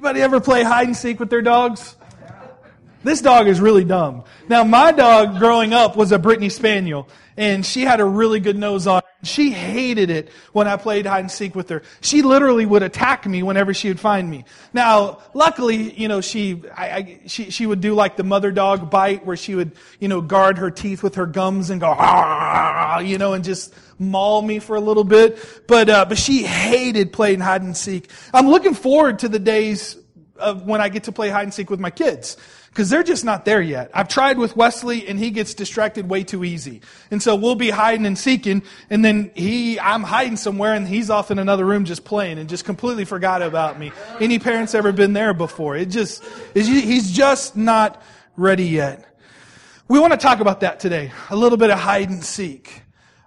Anybody ever play hide and seek with their dogs? This dog is really dumb. Now, my dog growing up was a Brittany Spaniel, and she had a really good nose on. She hated it when I played hide and seek with her. She literally would attack me whenever she would find me. Now, luckily, you know, she, I, I, she, she would do like the mother dog bite where she would, you know, guard her teeth with her gums and go, ah, you know, and just maul me for a little bit. But, uh, but she hated playing hide and seek. I'm looking forward to the days of when I get to play hide and seek with my kids because they're just not there yet. I've tried with Wesley and he gets distracted way too easy. And so we'll be hiding and seeking and then he, I'm hiding somewhere and he's off in another room just playing and just completely forgot about me. Any parents ever been there before? It just, he's just not ready yet. We want to talk about that today. A little bit of hide and seek.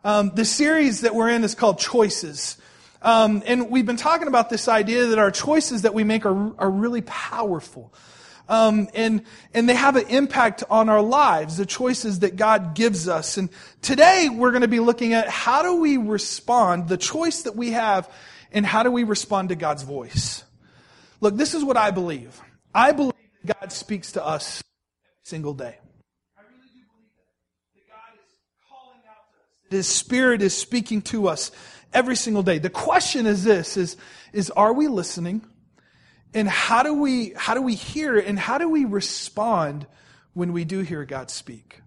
Um, the series that we're in is called Choices. Um, and we've been talking about this idea that our choices that we make are, are really powerful. Um, and and they have an impact on our lives, the choices that God gives us. And today we're going to be looking at how do we respond, the choice that we have, and how do we respond to God's voice. Look, this is what I believe. I believe that God speaks to us every single day. I really do believe that. That God is calling out to us. His Spirit is speaking to us every single day. The question is this: is is are we listening? And how do we, how do we hear and how do we respond when we do hear God speak?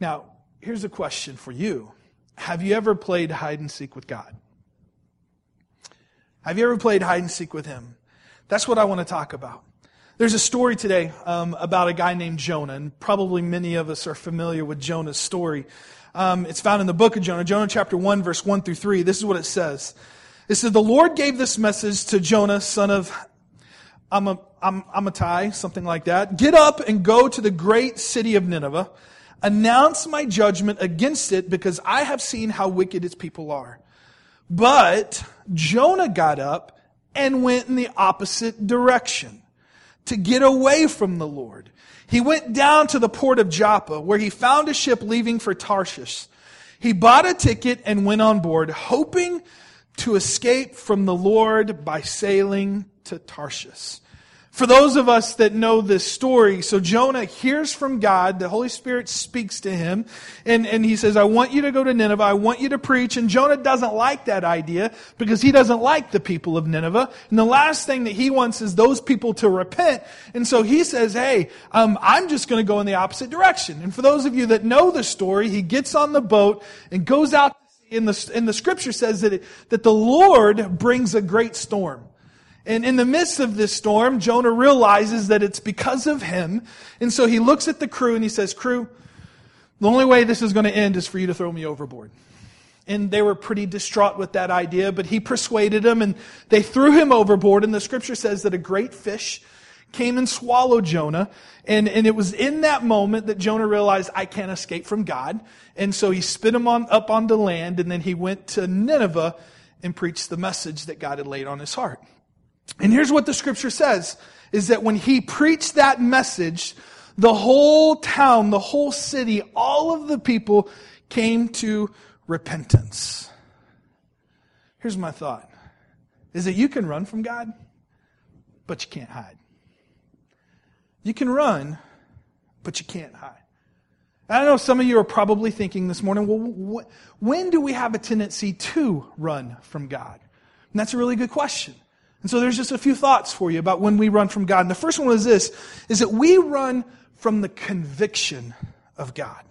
Now, here's a question for you. Have you ever played hide and seek with God? Have you ever played hide and seek with Him? That's what I want to talk about. There's a story today um, about a guy named Jonah, and probably many of us are familiar with Jonah's story. Um, it's found in the book of Jonah, Jonah chapter 1, verse 1 through 3. This is what it says. It said, The Lord gave this message to Jonah, son of Amittai, something like that. Get up and go to the great city of Nineveh. Announce my judgment against it because I have seen how wicked its people are. But Jonah got up and went in the opposite direction to get away from the Lord. He went down to the port of Joppa where he found a ship leaving for Tarshish. He bought a ticket and went on board, hoping to escape from the Lord by sailing to Tarshish. For those of us that know this story, so Jonah hears from God, the Holy Spirit speaks to him, and, and he says, I want you to go to Nineveh, I want you to preach, and Jonah doesn't like that idea because he doesn't like the people of Nineveh, and the last thing that he wants is those people to repent, and so he says, hey, um, I'm just going to go in the opposite direction. And for those of you that know the story, he gets on the boat and goes out in the, in the scripture says that, it, that the Lord brings a great storm. And in the midst of this storm, Jonah realizes that it's because of him. And so he looks at the crew and he says, crew, the only way this is going to end is for you to throw me overboard. And they were pretty distraught with that idea, but he persuaded them and they threw him overboard. And the scripture says that a great fish came and swallowed Jonah. And, and it was in that moment that Jonah realized, I can't escape from God. And so he spit him on, up onto land, and then he went to Nineveh and preached the message that God had laid on his heart. And here's what the scripture says, is that when he preached that message, the whole town, the whole city, all of the people came to repentance. Here's my thought, is that you can run from God, but you can't hide. You can run, but you can't hide. I know some of you are probably thinking this morning, well, wh- when do we have a tendency to run from God? And that's a really good question. And so there's just a few thoughts for you about when we run from God. And the first one is this, is that we run from the conviction of God.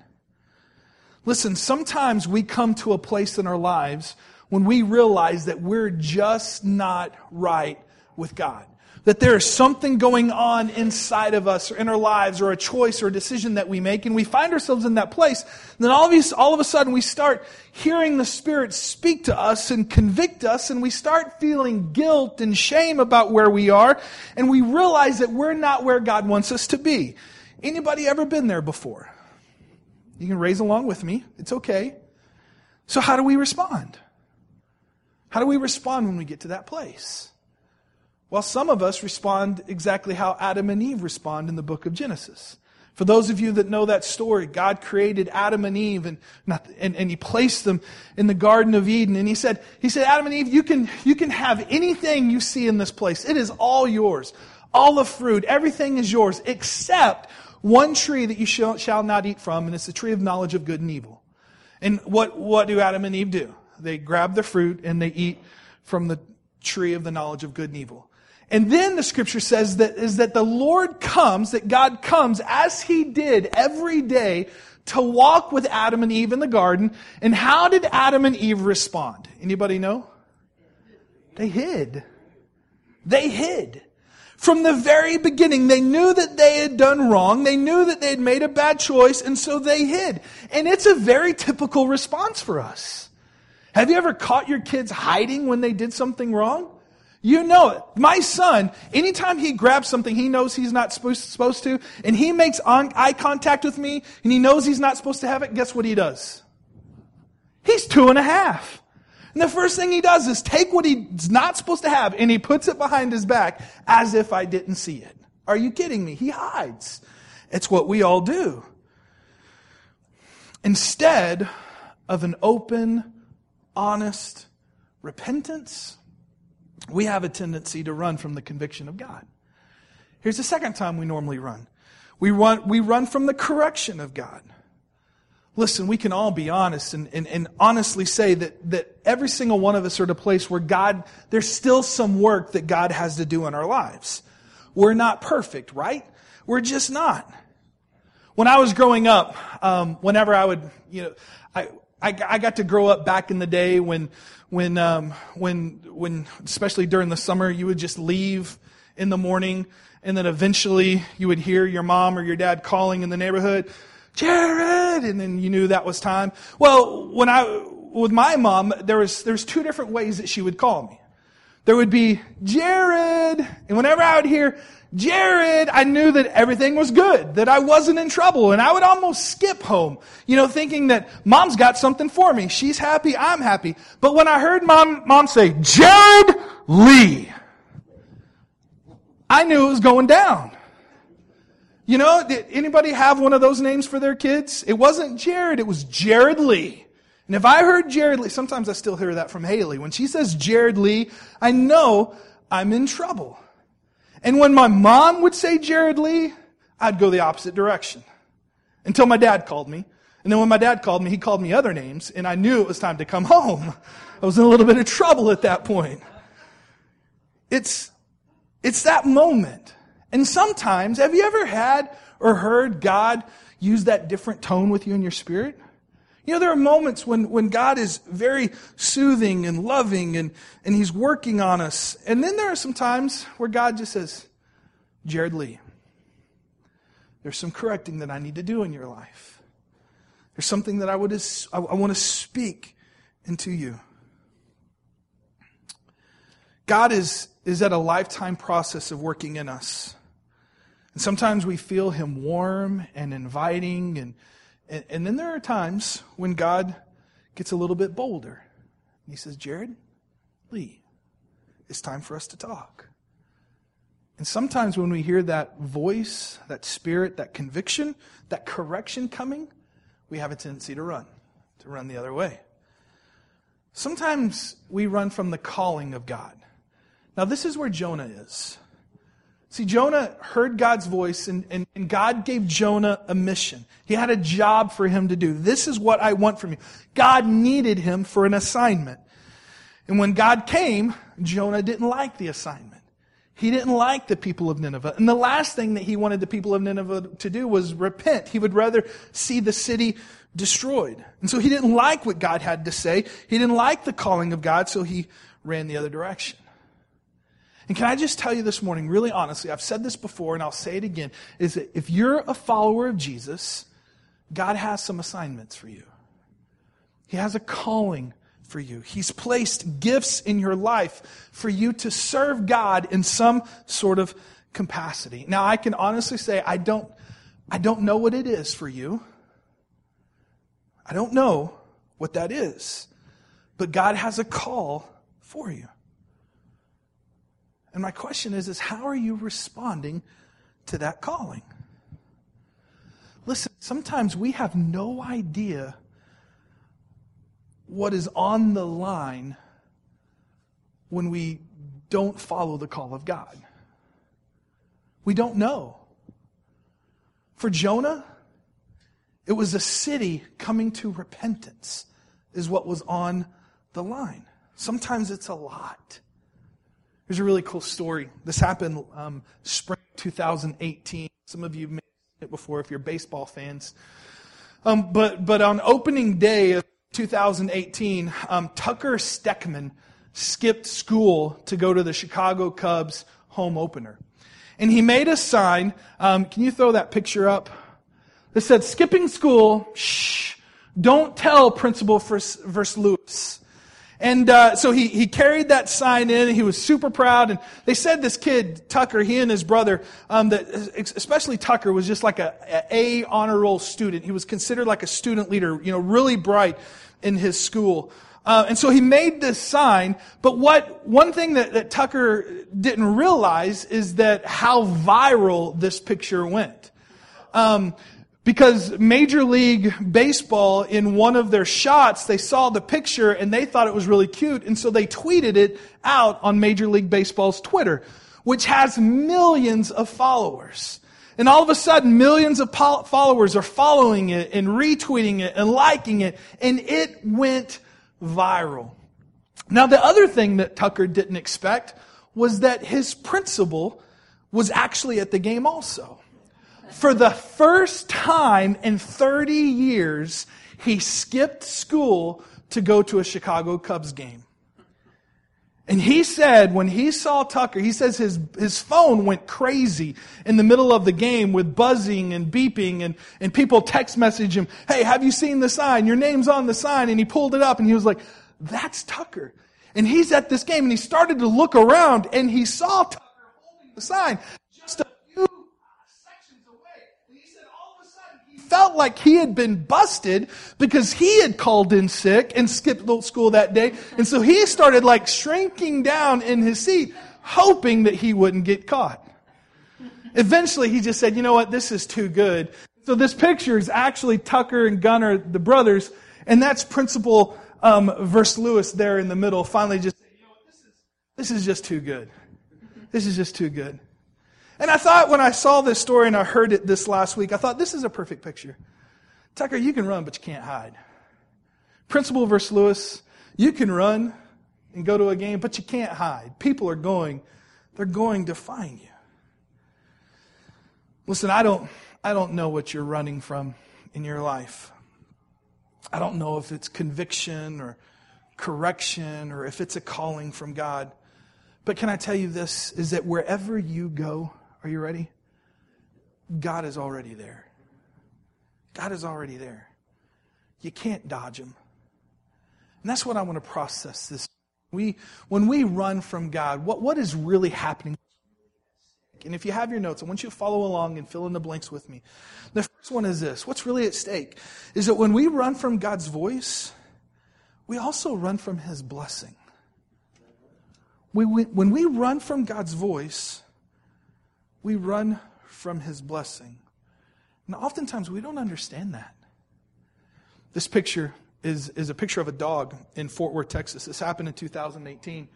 Listen, sometimes we come to a place in our lives when we realize that we're just not right with God that there is something going on inside of us or in our lives or a choice or a decision that we make and we find ourselves in that place, then all of, a, all of a sudden we start hearing the Spirit speak to us and convict us and we start feeling guilt and shame about where we are and we realize that we're not where God wants us to be. Anybody ever been there before? You can raise along with me. It's okay. So how do we respond? How do we respond when we get to that place? Well, some of us respond exactly how Adam and Eve respond in the book of Genesis. For those of you that know that story, God created Adam and Eve and, and, and He placed them in the Garden of Eden. And He said, He said, Adam and Eve, you can, you can have anything you see in this place. It is all yours. All the fruit, everything is yours, except one tree that you shall, shall not eat from, and it's the tree of knowledge of good and evil. And what, what do Adam and Eve do? They grab the fruit and they eat from the tree of the knowledge of good and evil. And then the scripture says that is that the Lord comes, that God comes as he did every day to walk with Adam and Eve in the garden. And how did Adam and Eve respond? Anybody know? They hid. They hid. From the very beginning, they knew that they had done wrong. They knew that they had made a bad choice, and so they hid. And it's a very typical response for us. Have you ever caught your kids hiding when they did something wrong? You know it. My son, anytime he grabs something he knows he's not supposed, to, and he makes eye contact with me, and he knows he's not supposed to have it, guess what he does? He's two and a half. And the first thing he does is take what he's not supposed to have and he puts it behind his back as if I didn't see it. Are you kidding me? He hides. It's what we all do. Instead of an open, honest repentance, we have a tendency to run from the conviction of God. Here's the second time we normally run. We run, we run from the correction of God. Listen, we can all be honest and, and, and honestly say that, that every single one of us are at a place where God, there's still some work that God has to do in our lives. We're not perfect, right? We're just not. When I was growing up, um, whenever I would, you know, I, I, got to grow up back in the day when when, um, when, when, especially during the summer, you would just leave in the morning and then eventually you would hear your mom or your dad calling in the neighborhood, Jared, and then you knew that was time. Well, when I, with my mom, there was, there's two different ways that she would call me. There would be Jared, and whenever I would hear Jared, I knew that everything was good, that I wasn't in trouble, and I would almost skip home, you know, thinking that mom's got something for me. She's happy, I'm happy. But when I heard mom, mom say, Jared Lee, I knew it was going down. You know, did anybody have one of those names for their kids? It wasn't Jared, it was Jared Lee. And if I heard Jared Lee, sometimes I still hear that from Haley. When she says Jared Lee, I know I'm in trouble. And when my mom would say Jared Lee, I'd go the opposite direction. Until my dad called me. And then when my dad called me, he called me other names, and I knew it was time to come home. I was in a little bit of trouble at that point. It's, it's that moment. And sometimes, have you ever had or heard God use that different tone with you in your spirit? You know, there are moments when, when God is very soothing and loving and, and He's working on us. And then there are some times where God just says, Jared Lee, there's some correcting that I need to do in your life. There's something that I, would, I, I want to speak into you. God is, is at a lifetime process of working in us. And sometimes we feel Him warm and inviting and and, and then there are times when God gets a little bit bolder. He says, Jared, Lee, it's time for us to talk. And sometimes when we hear that voice, that spirit, that conviction, that correction coming, we have a tendency to run, to run the other way. Sometimes we run from the calling of God. Now, this is where Jonah is. See, Jonah heard God's voice, and, and, and, God gave Jonah a mission. He had a job for him to do. This is what I want from you. God needed him for an assignment. And when God came, Jonah didn't like the assignment. He didn't like the people of Nineveh. And the last thing that he wanted the people of Nineveh to do was repent. He would rather see the city destroyed. And so he didn't like what God had to say. He didn't like the calling of God, so he ran the other direction. And can I just tell you this morning, really honestly, I've said this before and I'll say it again, is that if you're a follower of Jesus, God has some assignments for you. He has a calling for you. He's placed gifts in your life for you to serve God in some sort of capacity. Now, I can honestly say I don't, I don't know what it is for you. I don't know what that is. But God has a call for you. And my question is, is how are you responding to that calling? Listen, sometimes we have no idea what is on the line when we don't follow the call of God. We don't know. For Jonah, it was a city coming to repentance, is what was on the line. Sometimes it's a lot. Here's a really cool story. This happened um, spring 2018. Some of you may have seen it before if you're baseball fans. Um, but, but on opening day of 2018, um, Tucker Steckman skipped school to go to the Chicago Cubs home opener. And he made a sign. Um, can you throw that picture up? That said, skipping school, shh, don't tell Principal Versluis. And uh, so he, he carried that sign in. and He was super proud. And they said this kid, Tucker, he and his brother, um, that especially Tucker, was just like a, a A honor roll student. He was considered like a student leader, you know, really bright in his school. Uh, and so he made this sign. But what one thing that, that Tucker didn't realize is that how viral this picture went. Um, because Major League Baseball, in one of their shots, they saw the picture and they thought it was really cute, and so they tweeted it out on Major League Baseball's Twitter, which has millions of followers. And all of a sudden, millions of followers are following it and retweeting it and liking it, and it went viral. Now, the other thing that Tucker didn't expect was that his principal was actually at the game also. For the first time in 30 years, he skipped school to go to a Chicago Cubs game. And he said when he saw Tucker, he says his, his phone went crazy in the middle of the game with buzzing and beeping and, and people text message him, Hey, have you seen the sign? Your name's on the sign. And he pulled it up and he was like, that's Tucker. And he's at this game and he started to look around and he saw Tucker holding the sign felt like he had been busted because he had called in sick and skipped school that day. And so he started like shrinking down in his seat, hoping that he wouldn't get caught. Eventually he just said, you know what, this is too good. So this picture is actually Tucker and Gunner, the brothers, and that's Principal um, Versluis there in the middle, finally just, you know this is, this is just too good. This is just too good. And I thought when I saw this story and I heard it this last week, I thought this is a perfect picture. Tucker, you can run, but you can't hide. Principal Versluis, you can run and go to a game, but you can't hide. People are going, they're going to find you. Listen, I don't, I don't know what you're running from in your life. I don't know if it's conviction or correction or if it's a calling from God. But can I tell you this is that wherever you go, are you ready? God is already there. God is already there. You can't dodge him. And that's what I want to process this. We, when we run from God, what, what is really happening? And if you have your notes, I want you to follow along and fill in the blanks with me. The first one is this what's really at stake is that when we run from God's voice, we also run from his blessing. We, when we run from God's voice, we run from his blessing. And oftentimes we don't understand that. This picture is, is a picture of a dog in Fort Worth, Texas. This happened in 2018.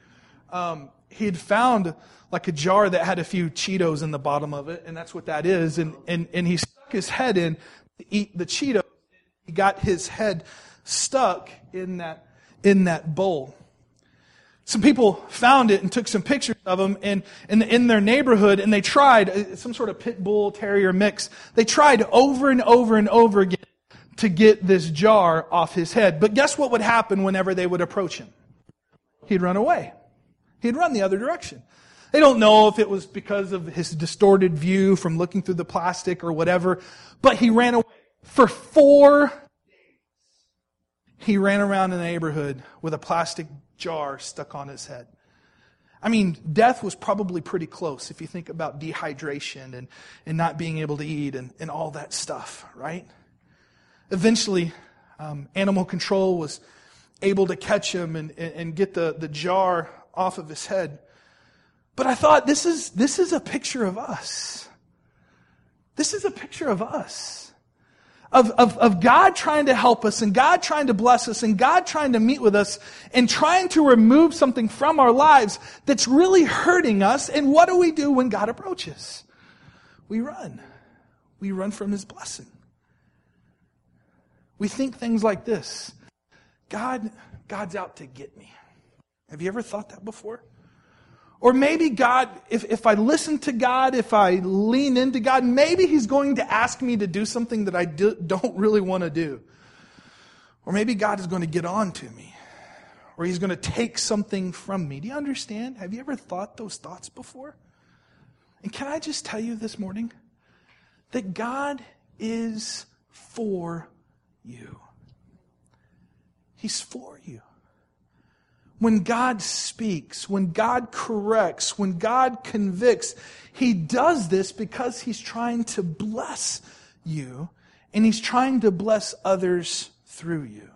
Um, he had found like a jar that had a few Cheetos in the bottom of it, and that's what that is. And, and, and he stuck his head in to eat the Cheetos. He got his head stuck in that, in that bowl some people found it and took some pictures of him in, in, in, their neighborhood and they tried uh, some sort of pit bull terrier mix. They tried over and over and over again to get this jar off his head. But guess what would happen whenever they would approach him? He'd run away. He'd run the other direction. They don't know if it was because of his distorted view from looking through the plastic or whatever, but he ran away. For four he ran around the neighborhood with a plastic jar stuck on his head. I mean, death was probably pretty close if you think about dehydration and, and not being able to eat and, and all that stuff, right? Eventually, um, animal control was able to catch him and, and, and get the, the jar off of his head. But I thought this is, this is a picture of us. This is a picture of us. Of, of, of God trying to help us and God trying to bless us and God trying to meet with us and trying to remove something from our lives that's really hurting us. And what do we do when God approaches? We run. We run from his blessing. We think things like this God, God's out to get me. Have you ever thought that before? Or maybe God, if, if I listen to God, if I lean into God, maybe He's going to ask me to do something that I do, don't really want to do. Or maybe God is going to get on to me. Or He's going to take something from me. Do you understand? Have you ever thought those thoughts before? And can I just tell you this morning that God is for you? He's for you. When God speaks, when God corrects, when God convicts, He does this because He's trying to bless you and He's trying to bless others through you.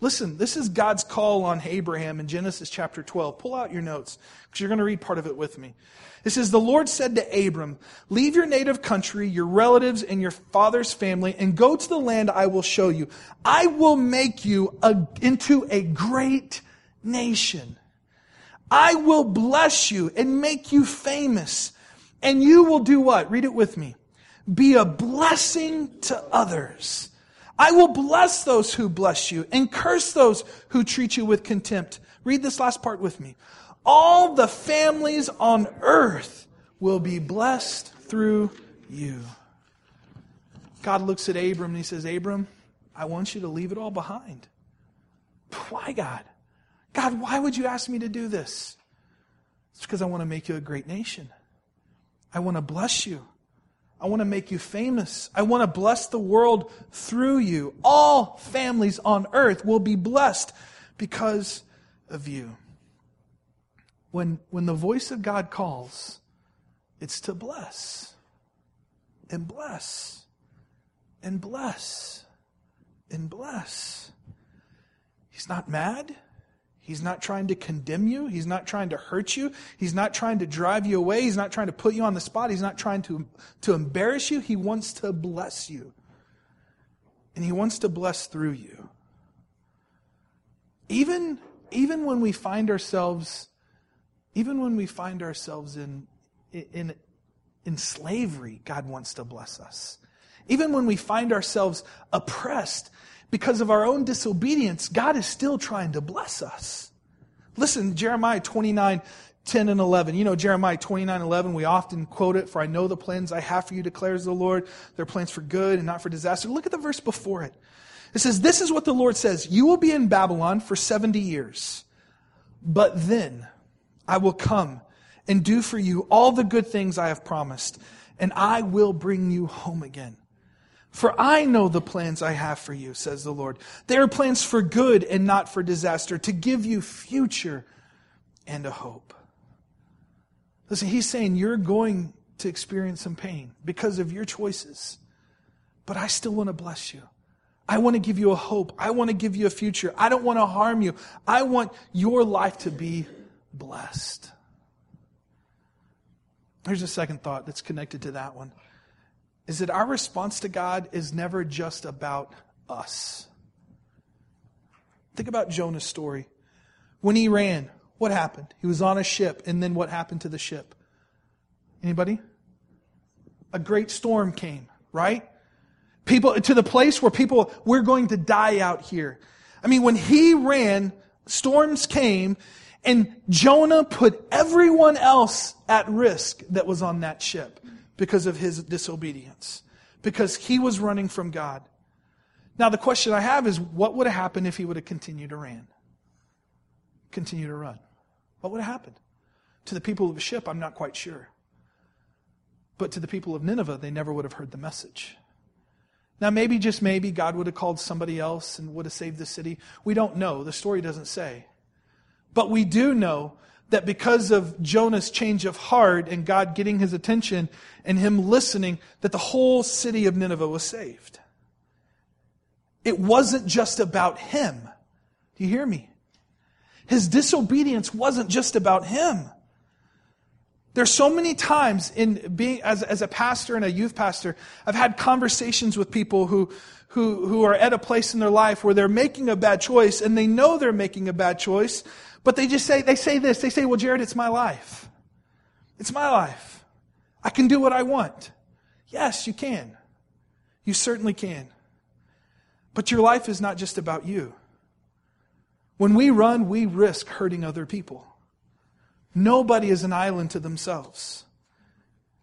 Listen, this is God's call on Abraham in Genesis chapter 12. Pull out your notes because you're going to read part of it with me. It says, The Lord said to Abram, Leave your native country, your relatives, and your father's family, and go to the land I will show you. I will make you a, into a great nation. I will bless you and make you famous. And you will do what? Read it with me. Be a blessing to others. I will bless those who bless you and curse those who treat you with contempt. Read this last part with me. All the families on earth will be blessed through you. God looks at Abram and he says, Abram, I want you to leave it all behind. Why, God? God, why would you ask me to do this? It's because I want to make you a great nation. I want to bless you. I want to make you famous. I want to bless the world through you. All families on earth will be blessed because of you. When, when the voice of God calls, it's to bless and bless and bless and bless. He's not mad. He's not trying to condemn you. He's not trying to hurt you. He's not trying to drive you away. He's not trying to put you on the spot. He's not trying to, to embarrass you. He wants to bless you. And he wants to bless through you. Even, even when we find ourselves, even when we find ourselves in, in, in slavery, God wants to bless us. Even when we find ourselves oppressed, because of our own disobedience, God is still trying to bless us. Listen, Jeremiah 29, 10 and 11. You know, Jeremiah 29, 11, we often quote it, for I know the plans I have for you, declares the Lord. They're plans for good and not for disaster. Look at the verse before it. It says, This is what the Lord says You will be in Babylon for 70 years, but then I will come and do for you all the good things I have promised, and I will bring you home again. For I know the plans I have for you, says the Lord. They are plans for good and not for disaster, to give you future and a hope. Listen, he's saying you're going to experience some pain because of your choices, but I still want to bless you. I want to give you a hope. I want to give you a future. I don't want to harm you. I want your life to be blessed. Here's a second thought that's connected to that one is that our response to God is never just about us. Think about Jonah's story. When he ran, what happened? He was on a ship, and then what happened to the ship? Anybody? A great storm came, right? People to the place where people we're going to die out here. I mean, when he ran, storms came, and Jonah put everyone else at risk that was on that ship because of his disobedience, because he was running from God. Now, the question I have is what would have happened if he would have continued to run? Continue to run. What would have happened? To the people of the ship, I'm not quite sure. But to the people of Nineveh, they never would have heard the message. Now, maybe, just maybe, God would have called somebody else and would have saved the city. We don't know. The story doesn't say. But we do know that because of Jonah's change of heart and God getting his attention and him listening, that the whole city of Nineveh was saved. It wasn't just about him. Do you hear me? His disobedience wasn't just about him. There's so many times in being as, as a pastor and a youth pastor, I've had conversations with people who, who, who are at a place in their life where they're making a bad choice and they know they're making a bad choice, but they just say, they say this, they say, well, Jared, it's my life. It's my life. I can do what I want. Yes, you can. You certainly can. But your life is not just about you. When we run, we risk hurting other people. Nobody is an island to themselves.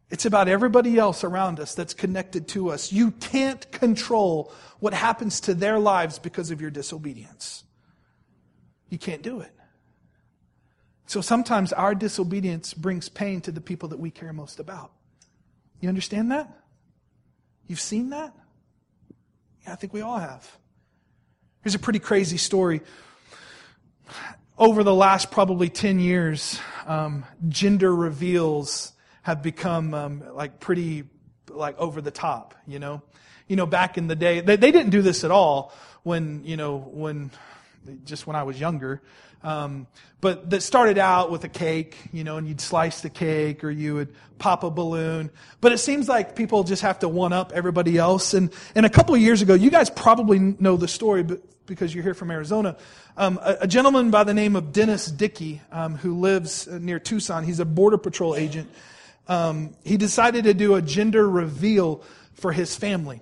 It's about everybody else around us that's connected to us. You can't control what happens to their lives because of your disobedience. You can't do it. So sometimes our disobedience brings pain to the people that we care most about. You understand that? You've seen that? Yeah, I think we all have. Here's a pretty crazy story over the last probably 10 years, um, gender reveals have become um, like pretty like over the top, you know. You know, back in the day, they, they didn't do this at all when, you know, when, just when I was younger. Um, but that started out with a cake, you know, and you'd slice the cake or you would pop a balloon. But it seems like people just have to one up everybody else. And, and a couple of years ago, you guys probably know the story, because you're here from Arizona. Um, a, a, gentleman by the name of Dennis Dickey, um, who lives uh, near Tucson, he's a Border Patrol agent. Um, he decided to do a gender reveal for his family.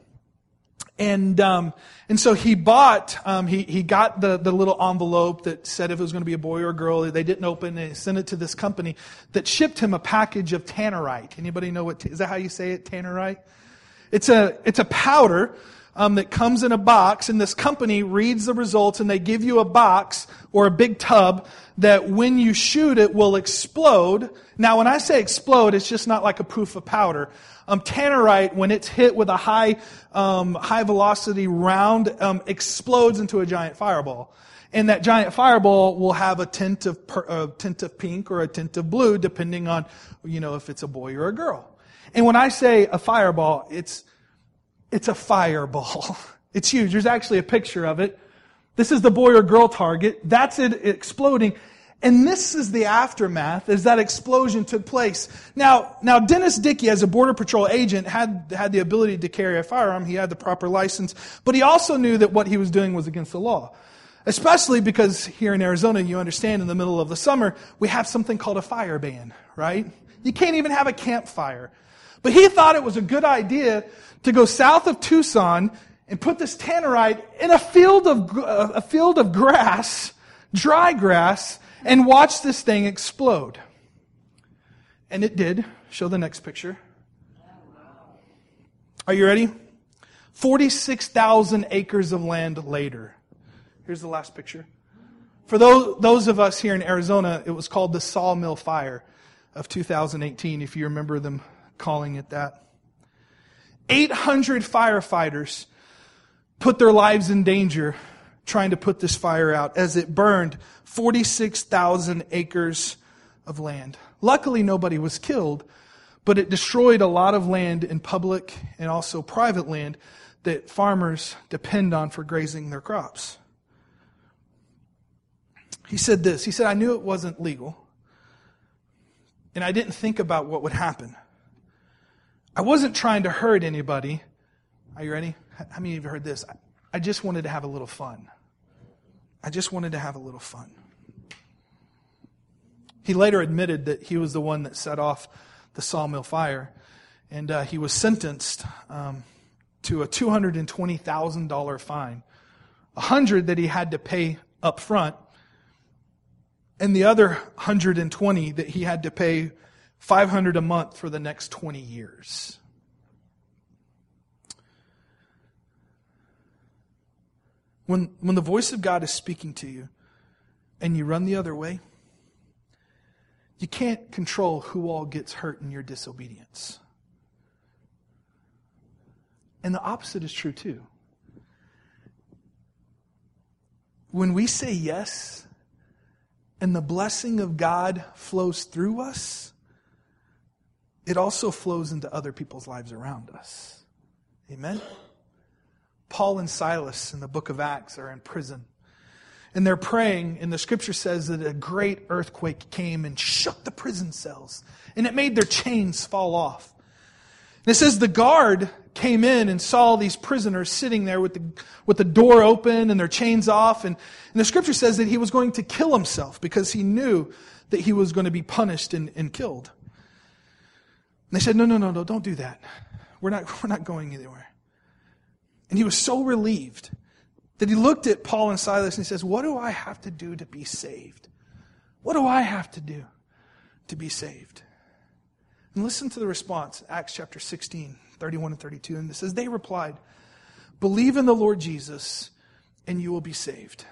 And, um, and so he bought, um, he, he got the, the little envelope that said if it was going to be a boy or a girl. They didn't open it. Sent it to this company that shipped him a package of tannerite. Anybody know what, is that how you say it? Tannerite? It's a, it's a powder um, that comes in a box, and this company reads the results, and they give you a box or a big tub that when you shoot it will explode. Now, when I say explode, it's just not like a poof of powder. Um, tannerite, when it's hit with a high, um, high velocity round, um, explodes into a giant fireball. And that giant fireball will have a tint of per, a tint of pink or a tint of blue, depending on, you know, if it's a boy or a girl. And when I say a fireball, it's it's a fireball. It's huge. There's actually a picture of it. This is the boy or girl target. That's it exploding. And this is the aftermath as that explosion took place. Now, now Dennis Dickey, as a Border Patrol agent, had, had the ability to carry a firearm. He had the proper license. But he also knew that what he was doing was against the law. Especially because here in Arizona, you understand, in the middle of the summer, we have something called a fire ban, right? You can't even have a campfire. But he thought it was a good idea to go south of Tucson and put this tannerite in a field of, a field of grass, dry grass, and watch this thing explode. And it did. Show the next picture. Are you ready? 46,000 acres of land later. Here's the last picture. For those, those of us here in Arizona, it was called the Sawmill Fire of 2018, if you remember them calling it that. 800 firefighters put their lives in danger trying to put this fire out as it burned 46,000 acres of land. Luckily, nobody was killed, but it destroyed a lot of land in public and also private land that farmers depend on for grazing their crops. He said this He said, I knew it wasn't legal, and I didn't think about what would happen. I wasn't trying to hurt anybody. Are you ready? How many of you heard this? I just wanted to have a little fun. I just wanted to have a little fun. He later admitted that he was the one that set off the sawmill fire, and uh, he was sentenced um, to a $220,000 fine, a hundred that he had to pay up front, and the other 120 that he had to pay 500 a month for the next 20 years. When, when the voice of God is speaking to you and you run the other way, you can't control who all gets hurt in your disobedience. And the opposite is true too. When we say yes and the blessing of God flows through us, it also flows into other people's lives around us. Amen? Paul and Silas in the book of Acts are in prison. And they're praying, and the scripture says that a great earthquake came and shook the prison cells, and it made their chains fall off. And it says the guard came in and saw these prisoners sitting there with the, with the door open and their chains off. And, and the scripture says that he was going to kill himself because he knew that he was going to be punished and, and killed. And they said, No, no, no, no, don't do that. We're not, we're not going anywhere. And he was so relieved that he looked at Paul and Silas and he says, What do I have to do to be saved? What do I have to do to be saved? And listen to the response, Acts chapter 16, 31 and 32. And it says, They replied, Believe in the Lord Jesus, and you will be saved.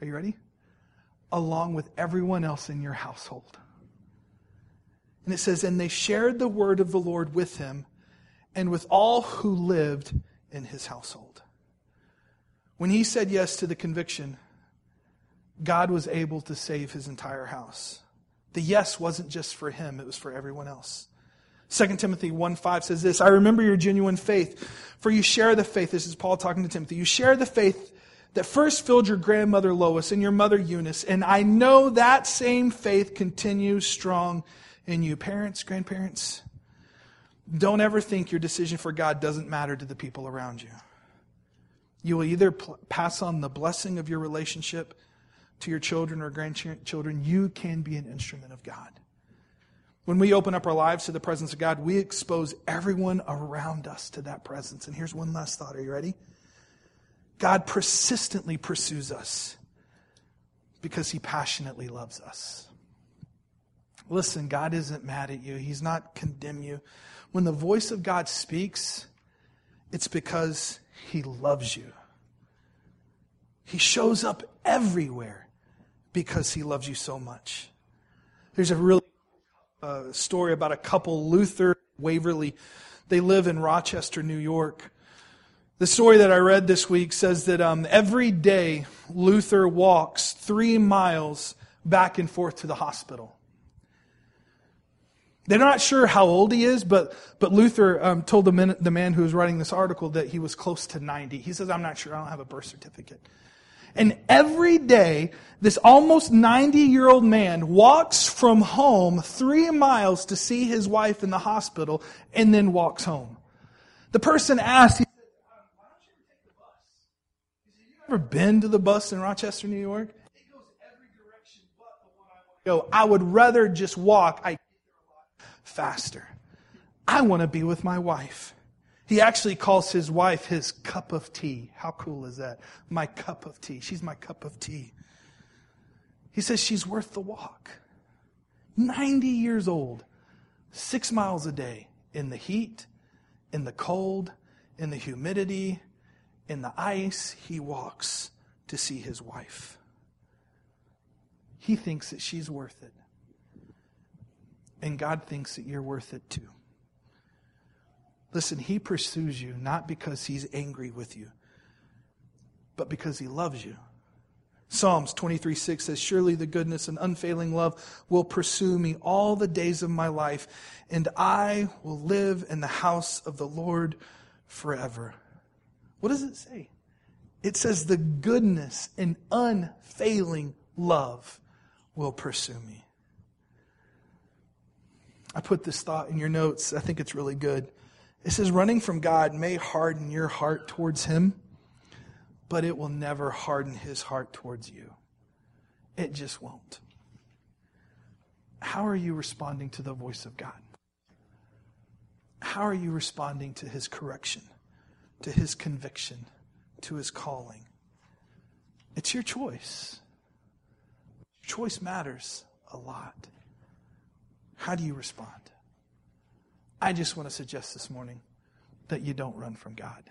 Are you ready? Along with everyone else in your household. And it says, And they shared the word of the Lord with him and with all who lived in his household. When he said yes to the conviction, God was able to save his entire house. The yes wasn't just for him, it was for everyone else. 2 Timothy 1 5 says this I remember your genuine faith, for you share the faith. This is Paul talking to Timothy. You share the faith that first filled your grandmother Lois and your mother Eunice, and I know that same faith continues strong in you. Parents, grandparents, don't ever think your decision for God doesn't matter to the people around you. You will either pl- pass on the blessing of your relationship to your children or grandchildren. You can be an instrument of God. When we open up our lives to the presence of God, we expose everyone around us to that presence. And here's one last thought. Are you ready? God persistently pursues us because he passionately loves us. Listen, God isn't mad at you. He's not condemn you. When the voice of God speaks, it's because he loves you. He shows up everywhere because he loves you so much. There's a really uh, story about a couple, Luther Waverly. They live in Rochester, New York. The story that I read this week says that um, every day Luther walks three miles back and forth to the hospital. They're not sure how old he is, but, but Luther um, told the man, the man who was writing this article that he was close to 90. He says, I'm not sure, I don't have a birth certificate. And every day, this almost 90 year old man walks from home three miles to see his wife in the hospital and then walks home. The person asked, he said, Why don't you take the bus? He said, You ever been to the bus in Rochester, New York? It goes every direction but the one I want to go. I would rather just walk. I faster. I want to be with my wife. He actually calls his wife his cup of tea. How cool is that? My cup of tea. She's my cup of tea. He says she's worth the walk. 90 years old, six miles a day in the heat, in the cold, in the humidity, in the ice, he walks to see his wife. He thinks that she's worth it. And God thinks that you're worth it too. Listen, He pursues you not because He's angry with you, but because He loves you. Psalms 23 6 says, Surely the goodness and unfailing love will pursue me all the days of my life, and I will live in the house of the Lord forever. What does it say? It says, The goodness and unfailing love will pursue me. I put this thought in your notes. I think it's really good. It says, running from God may harden your heart towards Him, but it will never harden His heart towards you. It just won't. How are you responding to the voice of God? How are you responding to His correction, to His conviction, to His calling? It's your choice. Choice matters a lot. How do you respond? I just want to suggest this morning that you don't run from God.